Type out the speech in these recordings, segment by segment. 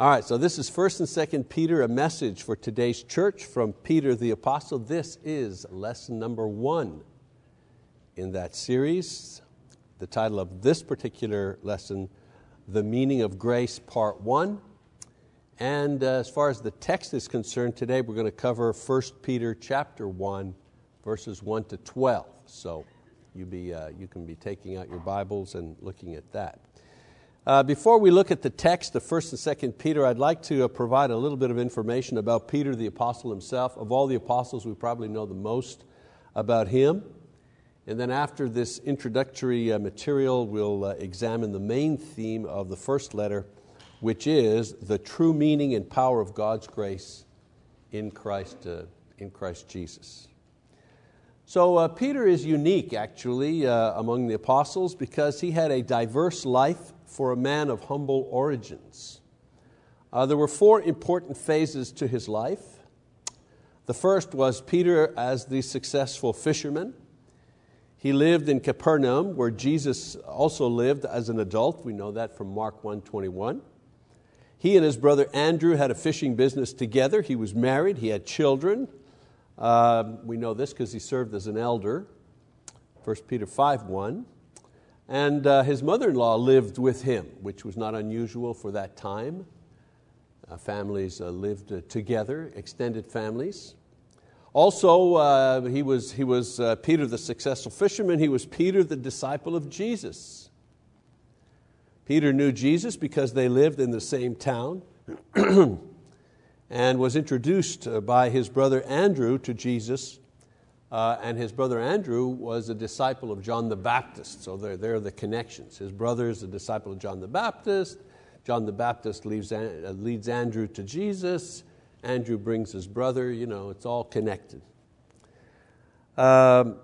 All right, so this is 1st and 2nd Peter, a message for today's church from Peter the Apostle. This is lesson number one in that series. The title of this particular lesson, The Meaning of Grace, Part 1. And uh, as far as the text is concerned, today we're going to cover 1 Peter chapter 1, verses 1 to 12. So you, be, uh, you can be taking out your Bibles and looking at that. Uh, before we look at the text of 1st and 2nd Peter, I'd like to uh, provide a little bit of information about Peter the Apostle himself. Of all the apostles, we probably know the most about him. And then after this introductory uh, material, we'll uh, examine the main theme of the first letter, which is the true meaning and power of God's grace in Christ, uh, in Christ Jesus. So uh, Peter is unique actually uh, among the apostles because he had a diverse life for a man of humble origins. Uh, there were four important phases to his life. The first was Peter as the successful fisherman. He lived in Capernaum, where Jesus also lived as an adult. We know that from Mark 1:21. He and his brother Andrew had a fishing business together. He was married, he had children. Uh, we know this because he served as an elder. 1 Peter 5:1. And uh, his mother-in-law lived with him, which was not unusual for that time. Uh, families uh, lived uh, together, extended families. Also, uh, he was, he was uh, Peter the successful fisherman. He was Peter the disciple of Jesus. Peter knew Jesus because they lived in the same town and was introduced by his brother Andrew to Jesus uh, and his brother Andrew was a disciple of John the Baptist, so there, there are the connections. His brother is a disciple of John the Baptist. John the Baptist leaves, uh, leads Andrew to Jesus. Andrew brings his brother, you know, it's all connected. Um,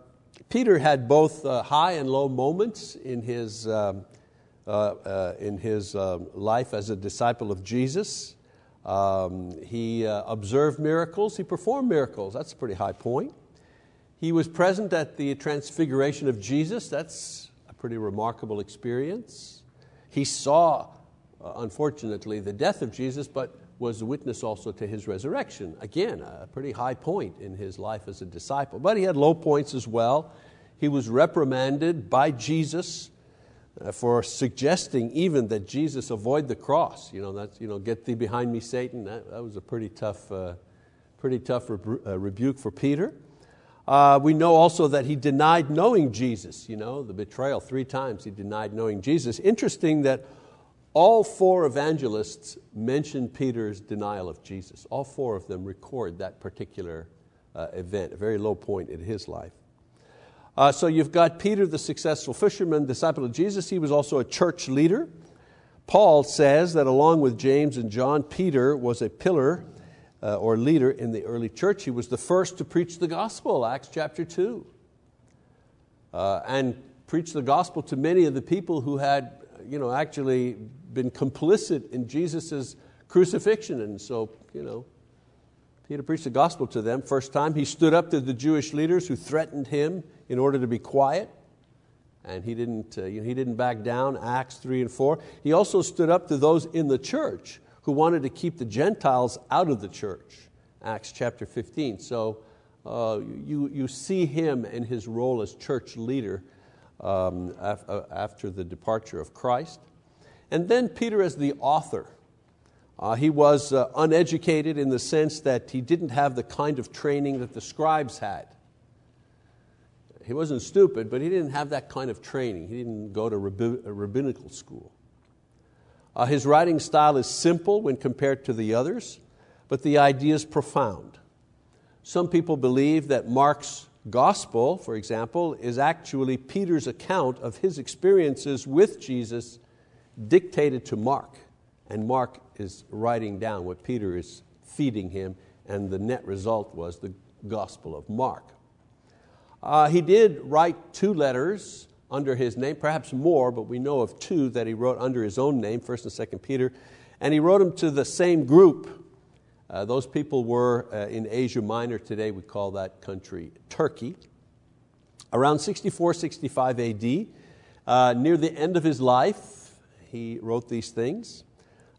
Peter had both uh, high and low moments in his, um, uh, uh, in his um, life as a disciple of Jesus. Um, he uh, observed miracles, he performed miracles, that's a pretty high point. He was present at the transfiguration of Jesus. That's a pretty remarkable experience. He saw, uh, unfortunately, the death of Jesus, but was a witness also to his resurrection. Again, a pretty high point in his life as a disciple. But he had low points as well. He was reprimanded by Jesus uh, for suggesting even that Jesus avoid the cross. You know, that's, you know, get thee behind me, Satan. That, that was a pretty tough, uh, pretty tough rebu- uh, rebuke for Peter. Uh, we know also that he denied knowing Jesus, you know, the betrayal, three times he denied knowing Jesus. Interesting that all four evangelists mention Peter's denial of Jesus. All four of them record that particular uh, event, a very low point in his life. Uh, so you've got Peter, the successful fisherman, disciple of Jesus. He was also a church leader. Paul says that along with James and John, Peter was a pillar or leader in the early church. He was the first to preach the gospel, Acts chapter 2, uh, and preach the gospel to many of the people who had you know, actually been complicit in Jesus' crucifixion. And so, you know, Peter preached the gospel to them. First time, he stood up to the Jewish leaders who threatened him in order to be quiet. And he didn't, uh, you know, he didn't back down, Acts 3 and 4. He also stood up to those in the church who wanted to keep the Gentiles out of the church, Acts chapter 15. So uh, you, you see him in his role as church leader um, af- uh, after the departure of Christ. And then Peter as the author. Uh, he was uh, uneducated in the sense that he didn't have the kind of training that the scribes had. He wasn't stupid, but he didn't have that kind of training. He didn't go to rabbinical school. Uh, his writing style is simple when compared to the others, but the idea is profound. Some people believe that Mark's gospel, for example, is actually Peter's account of his experiences with Jesus dictated to Mark. And Mark is writing down what Peter is feeding him, and the net result was the Gospel of Mark. Uh, he did write two letters under his name, perhaps more, but we know of two that he wrote under his own name, 1st and 2nd Peter, and he wrote them to the same group. Uh, those people were uh, in Asia Minor today, we call that country Turkey. Around 64, 65 AD, uh, near the end of his life, he wrote these things.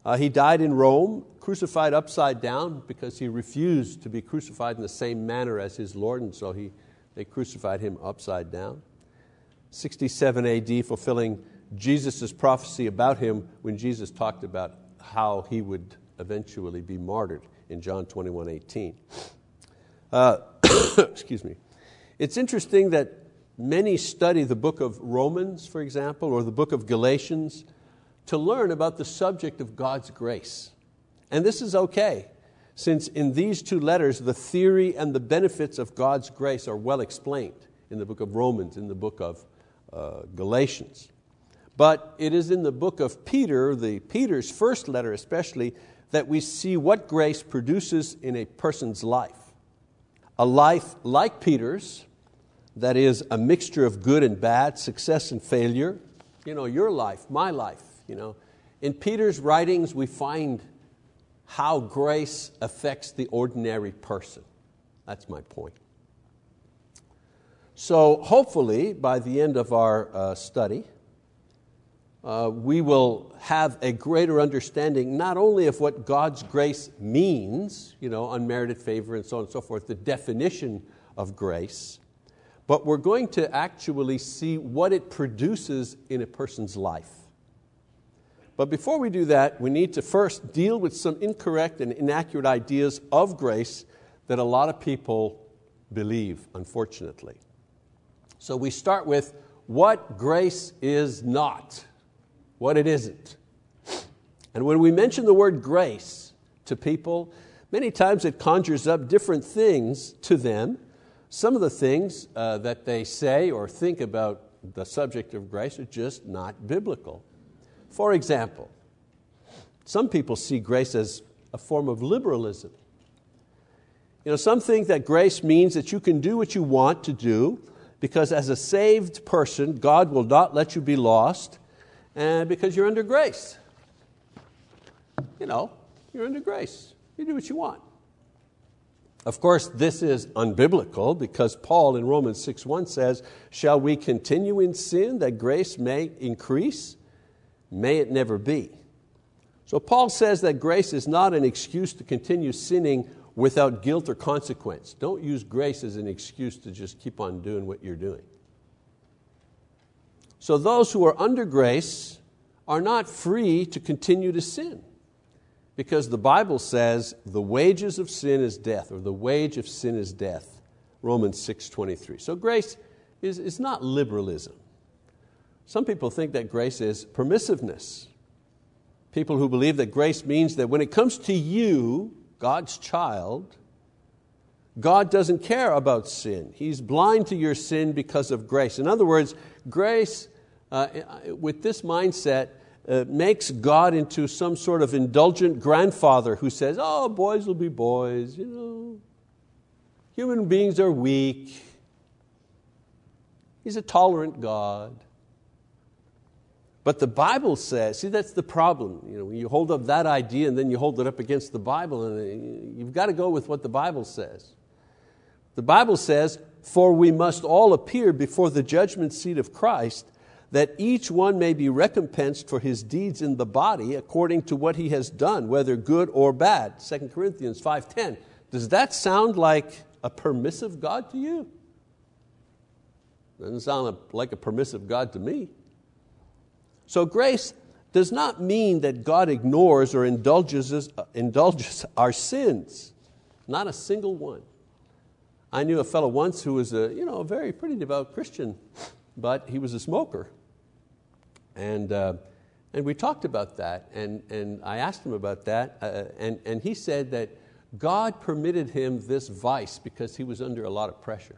Uh, he died in Rome, crucified upside down because he refused to be crucified in the same manner as his Lord, and so he, they crucified him upside down. 67 AD, fulfilling Jesus' prophecy about him when Jesus talked about how he would eventually be martyred in John 21 18. Uh, excuse me. It's interesting that many study the book of Romans, for example, or the book of Galatians to learn about the subject of God's grace. And this is okay, since in these two letters, the theory and the benefits of God's grace are well explained in the book of Romans, in the book of uh, Galatians. But it is in the book of Peter, the Peter's first letter especially, that we see what grace produces in a person's life. A life like Peter's, that is a mixture of good and bad, success and failure. You know, your life, my life. You know. In Peter's writings, we find how grace affects the ordinary person. That's my point. So, hopefully, by the end of our uh, study, uh, we will have a greater understanding not only of what God's grace means, you know, unmerited favor and so on and so forth, the definition of grace, but we're going to actually see what it produces in a person's life. But before we do that, we need to first deal with some incorrect and inaccurate ideas of grace that a lot of people believe, unfortunately. So we start with what grace is not what it isn't. And when we mention the word grace to people, many times it conjures up different things to them. Some of the things uh, that they say or think about the subject of grace are just not biblical. For example, some people see grace as a form of liberalism. You know, some think that grace means that you can do what you want to do because as a saved person, God will not let you be lost and because you're under grace. You know, you're under grace. You do what you want. Of course, this is unbiblical because Paul in Romans 6:1 says, Shall we continue in sin that grace may increase? May it never be. So Paul says that grace is not an excuse to continue sinning without guilt or consequence. Don't use grace as an excuse to just keep on doing what you're doing. So those who are under grace are not free to continue to sin. Because the Bible says the wages of sin is death, or the wage of sin is death. Romans 6:23. So grace is, is not liberalism. Some people think that grace is permissiveness. People who believe that grace means that when it comes to you, God's child, God doesn't care about sin. He's blind to your sin because of grace. In other words, grace, uh, with this mindset, uh, makes God into some sort of indulgent grandfather who says, oh, boys will be boys, you know. Human beings are weak. He's a tolerant God. But the Bible says, see, that's the problem. You know, when you hold up that idea and then you hold it up against the Bible, and uh, you've got to go with what the Bible says. The Bible says, For we must all appear before the judgment seat of Christ, that each one may be recompensed for his deeds in the body according to what he has done, whether good or bad. 2 Corinthians 5.10. Does that sound like a permissive God to you? Doesn't sound like a permissive God to me. So grace does not mean that God ignores or indulges, indulges our sins. Not a single one. I knew a fellow once who was a, you know, a very pretty devout Christian, but he was a smoker. And, uh, and we talked about that, and, and I asked him about that, uh, and, and he said that God permitted him this vice because he was under a lot of pressure.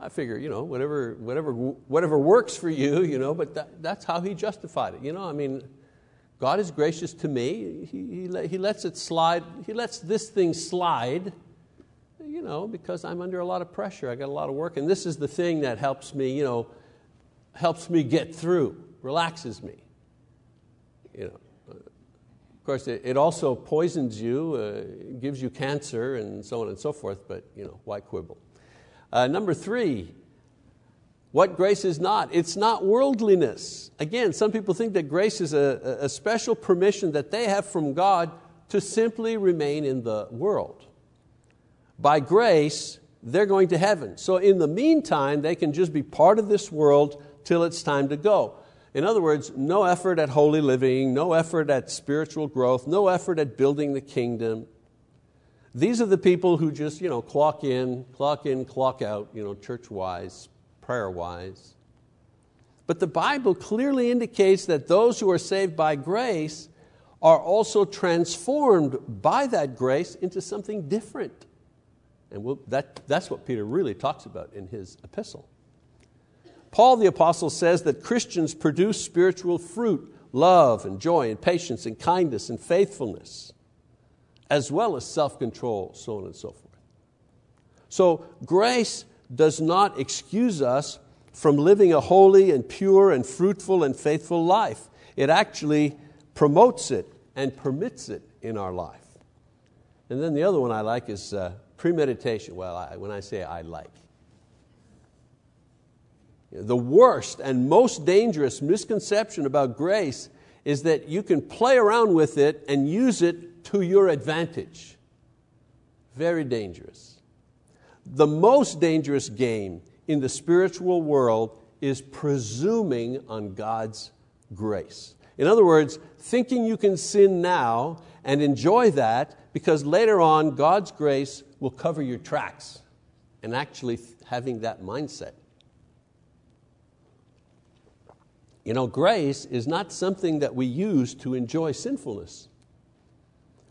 I figure, you know, whatever, whatever, whatever works for you, you know, but that, that's how he justified it. You know, I mean, God is gracious to me. He, he, he lets it slide, he lets this thing slide you know, because I'm under a lot of pressure. I got a lot of work, and this is the thing that helps me, you know, helps me get through, relaxes me. You know, of course, it, also poisons you, uh, gives you cancer, and so on and so forth. But you know, why quibble? Uh, number three, What grace is not? It's not worldliness. Again, some people think that grace is a, a special permission that they have from God to simply remain in the world. By grace, they're going to heaven. So in the meantime, they can just be part of this world till it's time to go. In other words, no effort at holy living, no effort at spiritual growth, no effort at building the kingdom. These are the people who just you know, clock in, clock in, clock out, you know, church wise, prayer wise. But the Bible clearly indicates that those who are saved by grace are also transformed by that grace into something different. And we'll, that, that's what Peter really talks about in his epistle. Paul the Apostle says that Christians produce spiritual fruit, love and joy and patience and kindness and faithfulness, as well as self control, so on and so forth. So, grace does not excuse us from living a holy and pure and fruitful and faithful life. It actually promotes it and permits it in our life. And then the other one I like is uh, premeditation. Well, I, when I say I like, the worst and most dangerous misconception about grace is that you can play around with it and use it to your advantage. Very dangerous. The most dangerous game in the spiritual world is presuming on God's grace. In other words, thinking you can sin now and enjoy that because later on God's grace will cover your tracks, and actually having that mindset. You know, grace is not something that we use to enjoy sinfulness.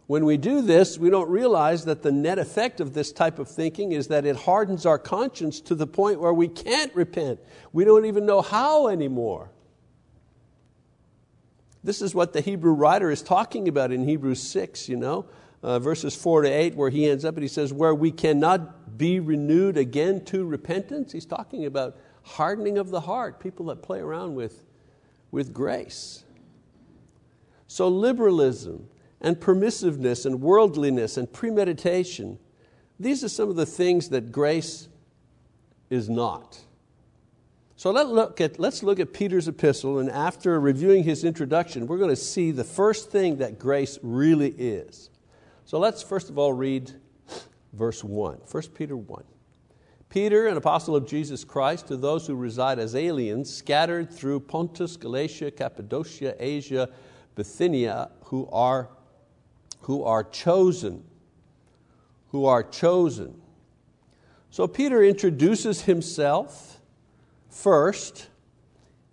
When we do this, we don't realize that the net effect of this type of thinking is that it hardens our conscience to the point where we can't repent. We don't even know how anymore. This is what the Hebrew writer is talking about in Hebrews 6, you know, uh, verses 4 to 8, where he ends up and he says, Where we cannot be renewed again to repentance. He's talking about hardening of the heart, people that play around with with grace. So, liberalism and permissiveness and worldliness and premeditation, these are some of the things that grace is not. So let look at, let's look at Peter's epistle, and after reviewing his introduction, we're going to see the first thing that grace really is. So let's first of all read verse 1, 1 Peter 1. Peter, an apostle of Jesus Christ, to those who reside as aliens scattered through Pontus, Galatia, Cappadocia, Asia, Bithynia, who are, who are chosen. Who are chosen. So Peter introduces himself first.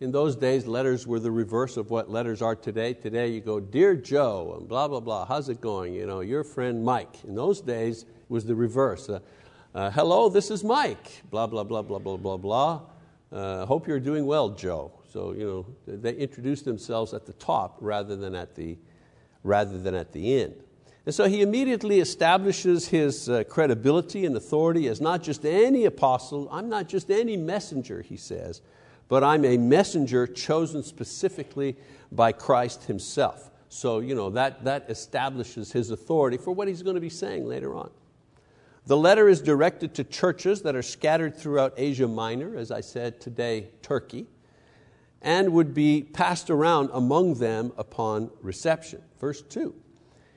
In those days, letters were the reverse of what letters are today. Today, you go, Dear Joe, and blah, blah, blah, how's it going? You know, your friend Mike. In those days, it was the reverse. Uh, uh, hello, this is Mike, blah, blah, blah, blah, blah, blah, blah. Uh, hope you're doing well, Joe. So, you know, they introduce themselves at the top rather than at the, rather than at the end. And so he immediately establishes his uh, credibility and authority as not just any apostle, I'm not just any messenger, he says, but I'm a messenger chosen specifically by Christ himself. So you know, that, that establishes his authority for what he's going to be saying later on. The letter is directed to churches that are scattered throughout Asia Minor, as I said today, Turkey, and would be passed around among them upon reception. Verse 2.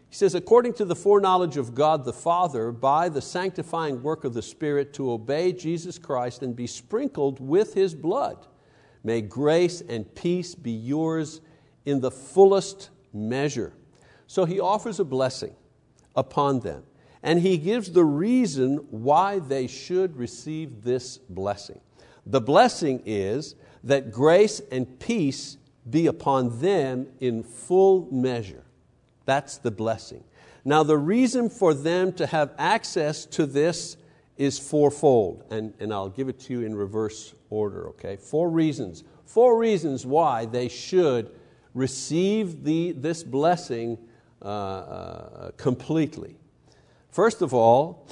He says, according to the foreknowledge of God the Father, by the sanctifying work of the Spirit, to obey Jesus Christ and be sprinkled with His blood. May grace and peace be yours in the fullest measure. So he offers a blessing upon them and he gives the reason why they should receive this blessing. The blessing is that grace and peace be upon them in full measure. That's the blessing. Now, the reason for them to have access to this is fourfold, and, and I'll give it to you in reverse order, okay? Four reasons. Four reasons why they should receive the, this blessing uh, uh, completely. First of all,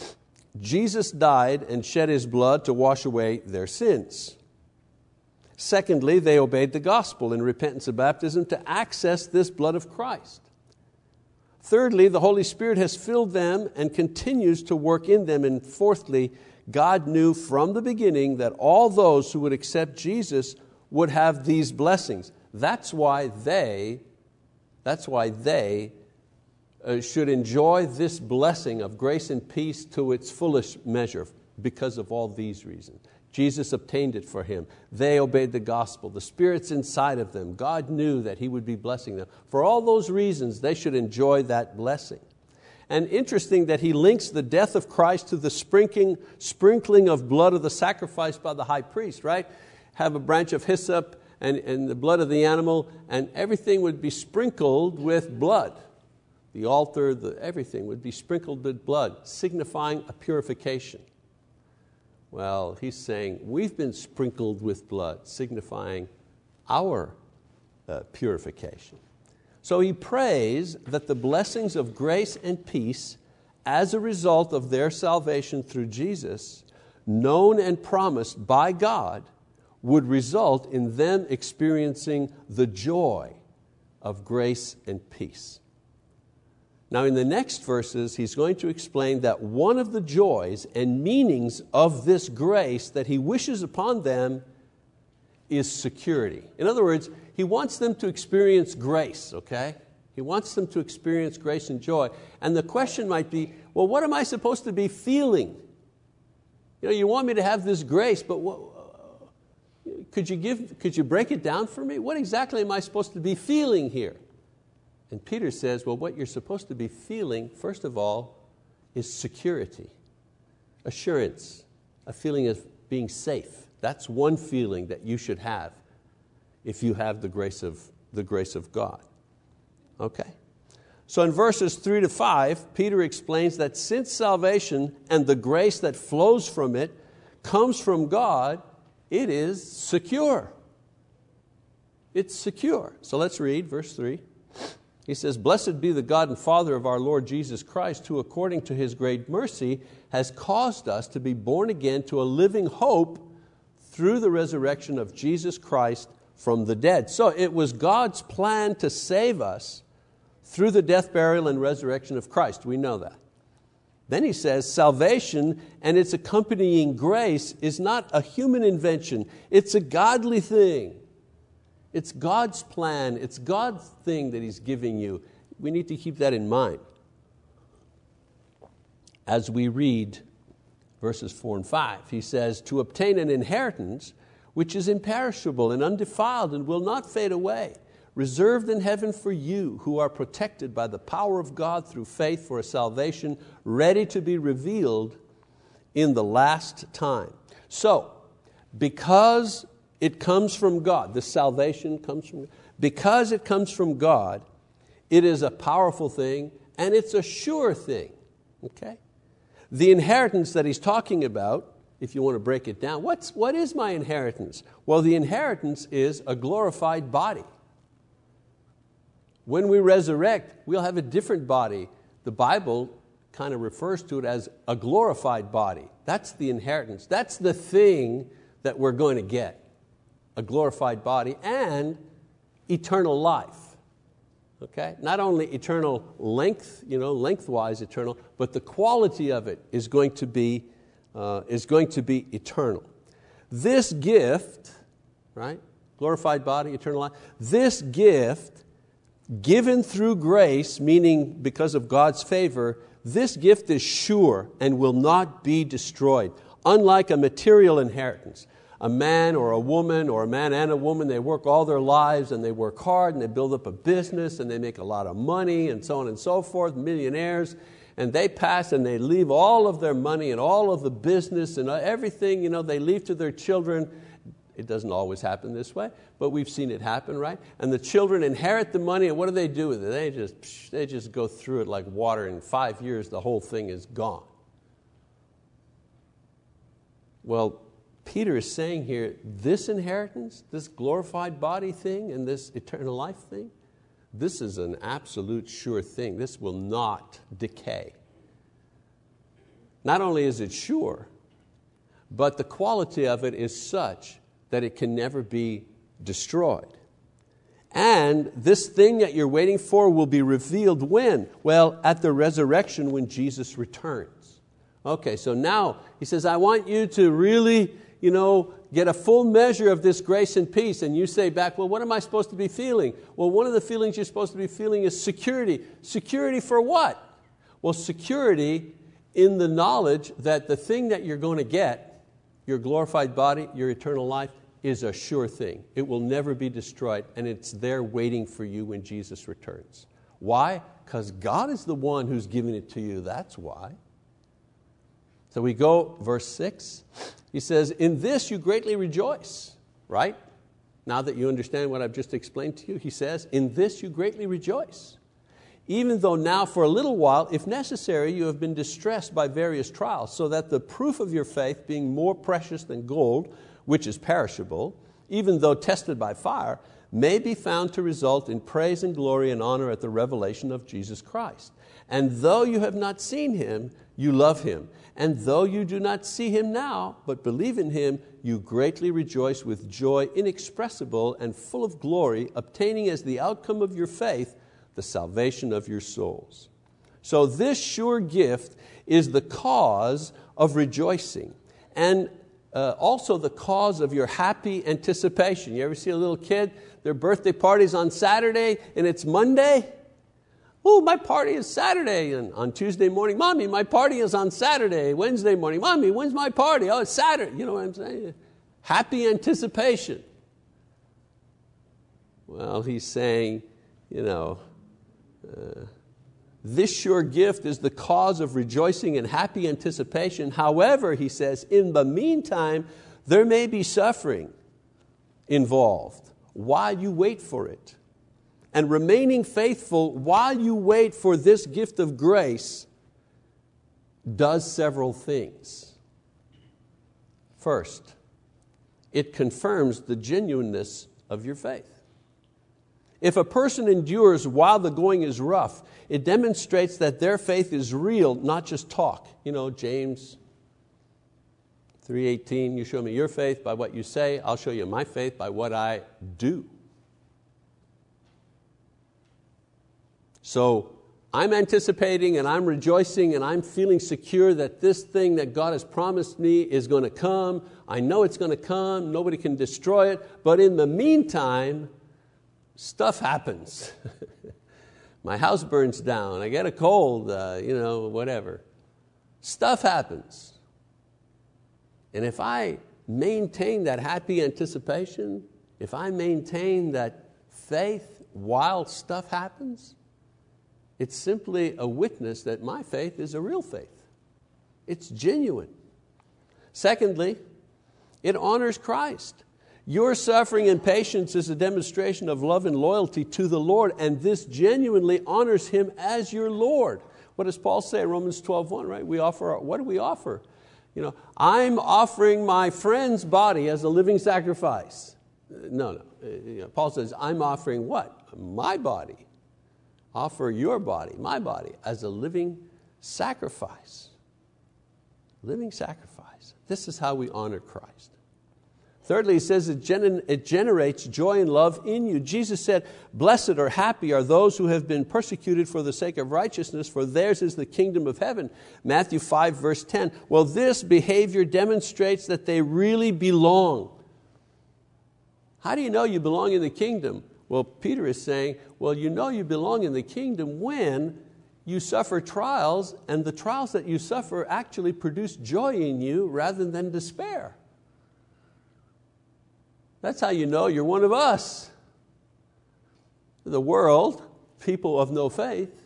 Jesus died and shed His blood to wash away their sins. Secondly, they obeyed the gospel in repentance and baptism to access this blood of Christ. Thirdly, the Holy Spirit has filled them and continues to work in them. And fourthly, God knew from the beginning that all those who would accept Jesus would have these blessings. That's why they, that's why they uh, should enjoy this blessing of grace and peace to its fullest measure because of all these reasons. Jesus obtained it for him. They obeyed the gospel. The Spirit's inside of them. God knew that He would be blessing them. For all those reasons, they should enjoy that blessing. And interesting that he links the death of Christ to the sprinkling, sprinkling of blood of the sacrifice by the high priest, right? Have a branch of hyssop and, and the blood of the animal, and everything would be sprinkled with blood. The altar, the, everything would be sprinkled with blood, signifying a purification. Well, he's saying, we've been sprinkled with blood, signifying our uh, purification. So he prays that the blessings of grace and peace as a result of their salvation through Jesus, known and promised by God, would result in them experiencing the joy of grace and peace. Now, in the next verses, he's going to explain that one of the joys and meanings of this grace that he wishes upon them is security. In other words, he wants them to experience grace, okay? He wants them to experience grace and joy. And the question might be well, what am I supposed to be feeling? You know, you want me to have this grace, but what, could, you give, could you break it down for me? What exactly am I supposed to be feeling here? And Peter says, well, what you're supposed to be feeling, first of all, is security, assurance, a feeling of being safe. That's one feeling that you should have if you have the grace of, the grace of God. Okay? So in verses 3 to 5, Peter explains that since salvation and the grace that flows from it comes from God, it is secure. It's secure. So let's read verse 3. He says, Blessed be the God and Father of our Lord Jesus Christ, who according to His great mercy has caused us to be born again to a living hope through the resurrection of Jesus Christ from the dead. So it was God's plan to save us through the death, burial, and resurrection of Christ. We know that. Then he says, salvation and its accompanying grace is not a human invention, it's a godly thing. It's God's plan, it's God's thing that He's giving you. We need to keep that in mind. As we read verses 4 and 5, he says, To obtain an inheritance which is imperishable and undefiled and will not fade away, reserved in heaven for you who are protected by the power of God through faith for a salvation ready to be revealed in the last time. So, because it comes from God, the salvation comes from because it comes from God, it is a powerful thing and it's a sure thing. Okay? The inheritance that he's talking about if you want to break it down. What's, what is my inheritance? Well, the inheritance is a glorified body. When we resurrect, we'll have a different body. The Bible kind of refers to it as a glorified body. That's the inheritance. That's the thing that we're going to get a glorified body and eternal life. Okay? Not only eternal length, you know, lengthwise eternal, but the quality of it is going to be uh, is going to be eternal. This gift, right, glorified body, eternal life, this gift given through grace, meaning because of God's favor, this gift is sure and will not be destroyed, unlike a material inheritance. A man or a woman, or a man and a woman, they work all their lives and they work hard and they build up a business and they make a lot of money and so on and so forth, millionaires and they pass and they leave all of their money and all of the business and uh, everything you know, they leave to their children. It doesn't always happen this way, but we've seen it happen, right? And the children inherit the money, and what do they do with it? They just, they just go through it like water. In five years, the whole thing is gone. Well, Peter is saying here this inheritance, this glorified body thing, and this eternal life thing, this is an absolute sure thing. This will not decay. Not only is it sure, but the quality of it is such that it can never be destroyed. And this thing that you're waiting for will be revealed when? Well, at the resurrection when Jesus returns. Okay, so now he says, I want you to really you know, get a full measure of this grace and peace. And you say back, well, what am I supposed to be feeling? Well, one of the feelings you're supposed to be feeling is security. Security for what? Well, security in the knowledge that the thing that you're going to get, your glorified body, your eternal life, is a sure thing. It will never be destroyed, and it's there waiting for you when Jesus returns. Why? Because God is the one who's giving it to you, that's why. So we go, verse 6. He says, In this you greatly rejoice, right? Now that you understand what I've just explained to you, he says, In this you greatly rejoice. Even though now for a little while, if necessary, you have been distressed by various trials, so that the proof of your faith, being more precious than gold, which is perishable, even though tested by fire, may be found to result in praise and glory and honor at the revelation of Jesus Christ. And though you have not seen Him, you love Him. And though you do not see Him now, but believe in Him, you greatly rejoice with joy inexpressible and full of glory, obtaining as the outcome of your faith the salvation of your souls. So, this sure gift is the cause of rejoicing and uh, also the cause of your happy anticipation. You ever see a little kid, their birthday party's on Saturday and it's Monday? Oh, my party is Saturday. And on Tuesday morning, Mommy, my party is on Saturday. Wednesday morning, Mommy, when's my party? Oh, it's Saturday. You know what I'm saying? Happy anticipation. Well, he's saying, you know, uh, this sure gift is the cause of rejoicing and happy anticipation. However, he says, in the meantime, there may be suffering involved while you wait for it and remaining faithful while you wait for this gift of grace does several things. First, it confirms the genuineness of your faith. If a person endures while the going is rough, it demonstrates that their faith is real, not just talk. You know, James 3:18, you show me your faith by what you say, I'll show you my faith by what I do. So I'm anticipating and I'm rejoicing and I'm feeling secure that this thing that God has promised me is going to come. I know it's going to come, nobody can destroy it, but in the meantime, stuff happens. My house burns down, I get a cold, uh, you know, whatever. Stuff happens. And if I maintain that happy anticipation, if I maintain that faith while stuff happens, it's simply a witness that my faith is a real faith. It's genuine. Secondly, it honors Christ. Your suffering and patience is a demonstration of love and loyalty to the Lord, and this genuinely honors Him as your Lord. What does Paul say in Romans 12, 1, right? We offer, what do we offer? You know, I'm offering my friend's body as a living sacrifice. Uh, no, no. Uh, you know, Paul says, I'm offering what? My body offer your body, my body, as a living sacrifice. Living sacrifice. This is how we honor Christ. Thirdly, he says it, gener- it generates joy and love in you. Jesus said, Blessed or happy are those who have been persecuted for the sake of righteousness, for theirs is the kingdom of heaven. Matthew 5, verse 10. Well, this behavior demonstrates that they really belong. How do you know you belong in the kingdom? Well, Peter is saying, well, you know you belong in the kingdom when you suffer trials, and the trials that you suffer actually produce joy in you rather than despair. That's how you know you're one of us. The world, people of no faith,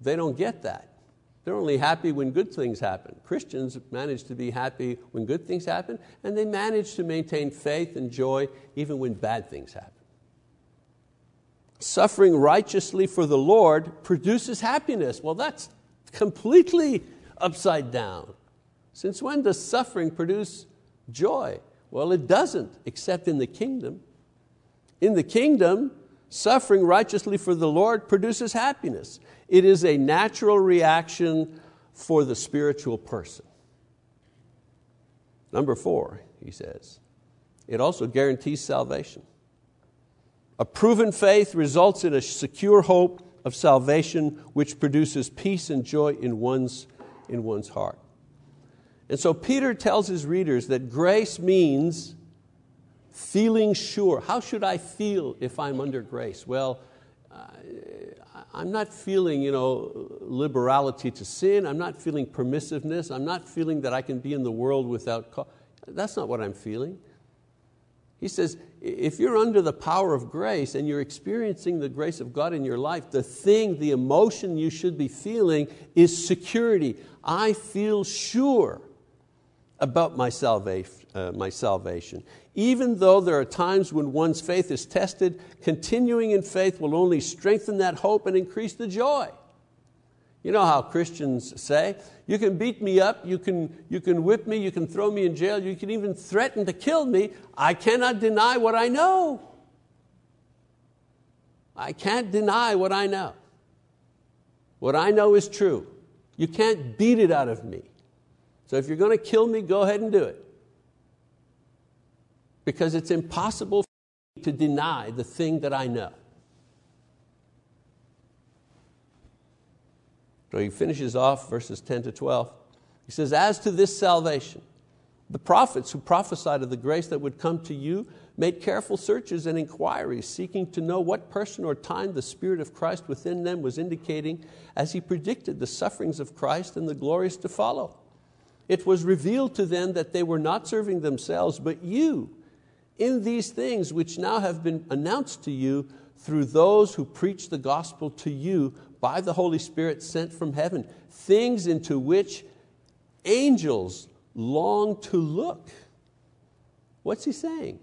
they don't get that. They're only happy when good things happen. Christians manage to be happy when good things happen, and they manage to maintain faith and joy even when bad things happen suffering righteously for the Lord produces happiness. Well, that's completely upside down. Since when does suffering produce joy? Well, it doesn't, except in the kingdom. In the kingdom, suffering righteously for the Lord produces happiness. It is a natural reaction for the spiritual person. Number four, he says, it also guarantees salvation. A proven faith results in a secure hope of salvation, which produces peace and joy in one's, in one's heart. And so Peter tells his readers that grace means feeling sure. How should I feel if I'm under grace? Well, I'm not feeling you know, liberality to sin. I'm not feeling permissiveness. I'm not feeling that I can be in the world without. Co- That's not what I'm feeling. He says, if you're under the power of grace and you're experiencing the grace of God in your life, the thing, the emotion you should be feeling is security. I feel sure about my salvation. Uh, salvation. Even though there are times when one's faith is tested, continuing in faith will only strengthen that hope and increase the joy. You know how Christians say, you can beat me up, you can, you can whip me, you can throw me in jail, you can even threaten to kill me. I cannot deny what I know. I can't deny what I know. What I know is true. You can't beat it out of me. So if you're going to kill me, go ahead and do it. Because it's impossible to deny the thing that I know. So he finishes off verses 10 to 12. He says, As to this salvation, the prophets who prophesied of the grace that would come to you made careful searches and inquiries, seeking to know what person or time the Spirit of Christ within them was indicating as he predicted the sufferings of Christ and the glories to follow. It was revealed to them that they were not serving themselves, but you, in these things which now have been announced to you through those who preach the gospel to you by the Holy Spirit sent from heaven, things into which angels long to look. What's he saying?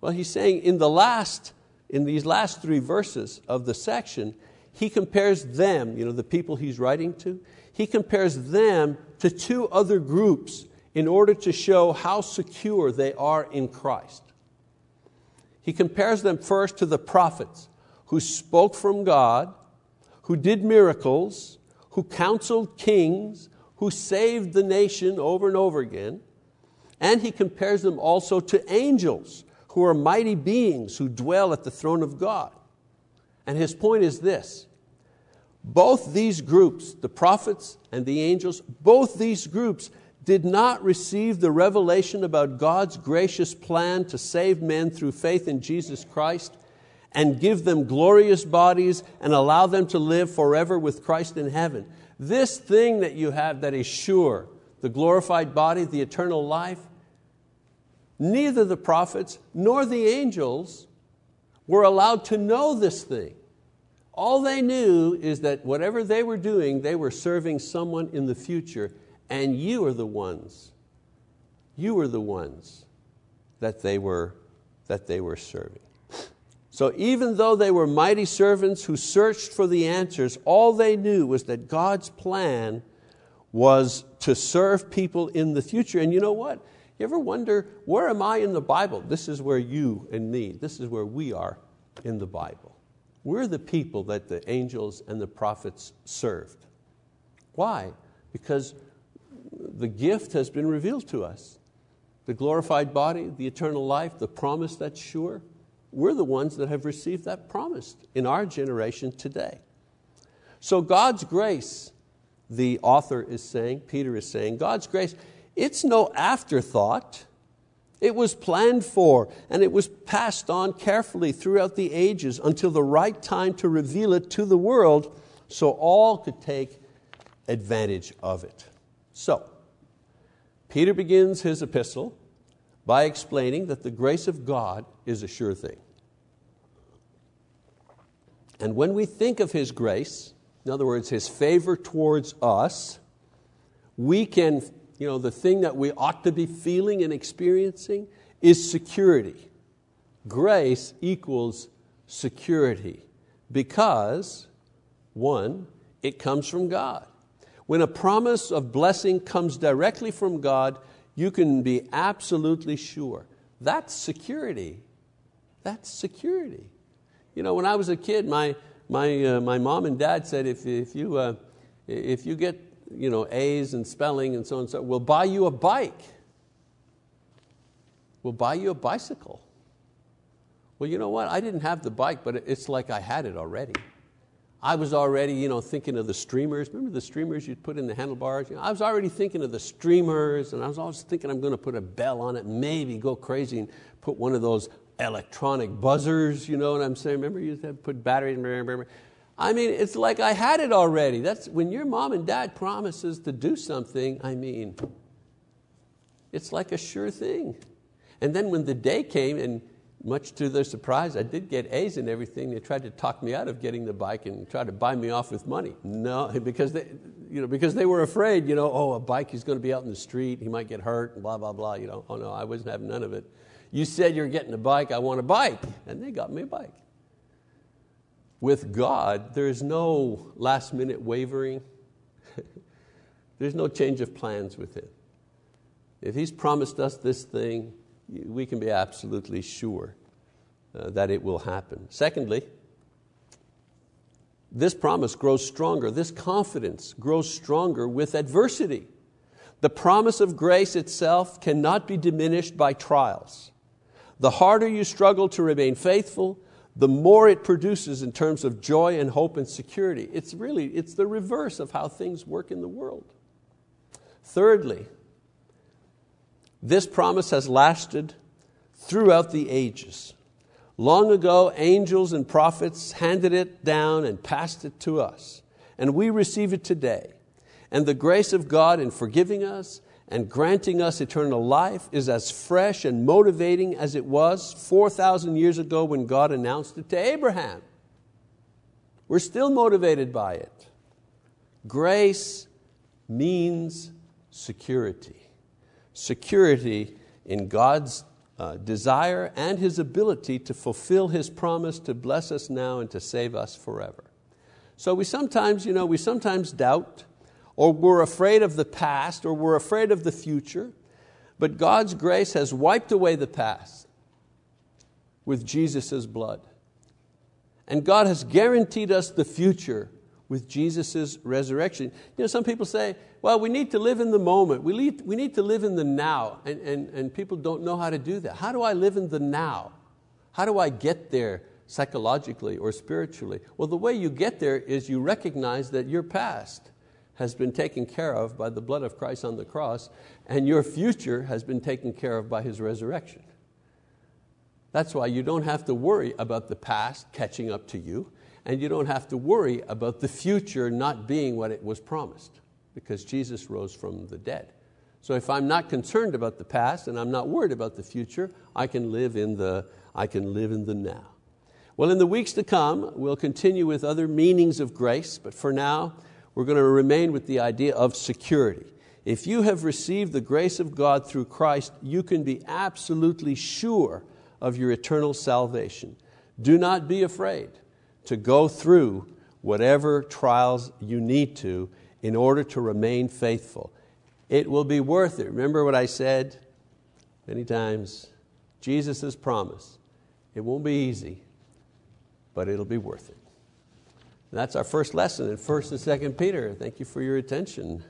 Well, he's saying in the last, in these last three verses of the section, he compares them, you know, the people he's writing to, he compares them to two other groups in order to show how secure they are in Christ. He compares them first to the prophets who spoke from God, who did miracles, who counseled kings, who saved the nation over and over again. And he compares them also to angels who are mighty beings who dwell at the throne of God. And his point is this both these groups, the prophets and the angels, both these groups did not receive the revelation about God's gracious plan to save men through faith in Jesus Christ and give them glorious bodies and allow them to live forever with Christ in heaven. This thing that you have that is sure, the glorified body, the eternal life, neither the prophets nor the angels were allowed to know this thing. All they knew is that whatever they were doing, they were serving someone in the future, and you are the ones, you are the ones that they were, that they were serving. So even though they were mighty servants who searched for the answers, all they knew was that God's plan was to serve people in the future. And you know what? You ever wonder, where am I in the Bible? This is where you and me, this is where we are in the Bible. We're the people that the angels and the prophets served. Why? Because the gift has been revealed to us. The glorified body, the eternal life, the promise that's sure. We're the ones that have received that promise in our generation today. So God's grace, the author is saying, Peter is saying, God's grace, it's no afterthought. It was planned for and it was passed on carefully throughout the ages until the right time to reveal it to the world so all could take advantage of it. So, Peter begins his epistle by explaining that the grace of God is a sure thing. And when we think of His grace, in other words, His favor towards us, we can you know, the thing that we ought to be feeling and experiencing is security. Grace equals security because, one, it comes from God. When a promise of blessing comes directly from God, you can be absolutely sure. That's security. That's security. You know, when I was a kid, my, my, uh, my mom and dad said if, if, you, uh, if you get you know, A's and spelling and so on and so. We'll buy you a bike. We'll buy you a bicycle. Well, you know what? I didn't have the bike, but it's like I had it already. I was already you know, thinking of the streamers. Remember the streamers you'd put in the handlebars? You know, I was already thinking of the streamers, and I was always thinking I'm going to put a bell on it, maybe go crazy and put one of those electronic buzzers, you know what I'm saying? Remember you used to put batteries in I mean, it's like I had it already. That's when your mom and dad promises to do something, I mean, it's like a sure thing. And then when the day came, and much to their surprise, I did get A's and everything. They tried to talk me out of getting the bike and tried to buy me off with money. No, because they, you know, because they were afraid, you know, oh, a bike, he's going to be out in the street, he might get hurt, and blah, blah, blah. You know, oh no, I wasn't having none of it. You said you're getting a bike, I want a bike. And they got me a bike. With God, there's no last minute wavering, there's no change of plans with Him. If He's promised us this thing, we can be absolutely sure uh, that it will happen. Secondly, this promise grows stronger, this confidence grows stronger with adversity. The promise of grace itself cannot be diminished by trials. The harder you struggle to remain faithful, the more it produces in terms of joy and hope and security. It's really it's the reverse of how things work in the world. Thirdly, this promise has lasted throughout the ages. Long ago, angels and prophets handed it down and passed it to us, and we receive it today. And the grace of God in forgiving us and granting us eternal life is as fresh and motivating as it was 4,000 years ago when God announced it to Abraham. We're still motivated by it. Grace means security security in God's uh, desire and His ability to fulfill His promise to bless us now and to save us forever. So we sometimes, you know, we sometimes doubt, or we're afraid of the past, or we're afraid of the future, but God's grace has wiped away the past with Jesus' blood. And God has guaranteed us the future with Jesus' resurrection. You know, some people say, well, we need to live in the moment. We need, we need to live in the now. And, and, and people don't know how to do that. How do I live in the now? How do I get there psychologically or spiritually? Well, the way you get there is you recognize that your past has been taken care of by the blood of Christ on the cross, and your future has been taken care of by His resurrection. That's why you don't have to worry about the past catching up to you and you don't have to worry about the future not being what it was promised because Jesus rose from the dead. So if I'm not concerned about the past and I'm not worried about the future, I can live in the, I can live in the now. Well, in the weeks to come, we'll continue with other meanings of grace, but for now, we're going to remain with the idea of security. If you have received the grace of God through Christ, you can be absolutely sure of your eternal salvation. Do not be afraid to go through whatever trials you need to in order to remain faithful. It will be worth it. Remember what I said many times Jesus' promise. It won't be easy, but it'll be worth it. And that's our first lesson in 1st and 2nd Peter. Thank you for your attention.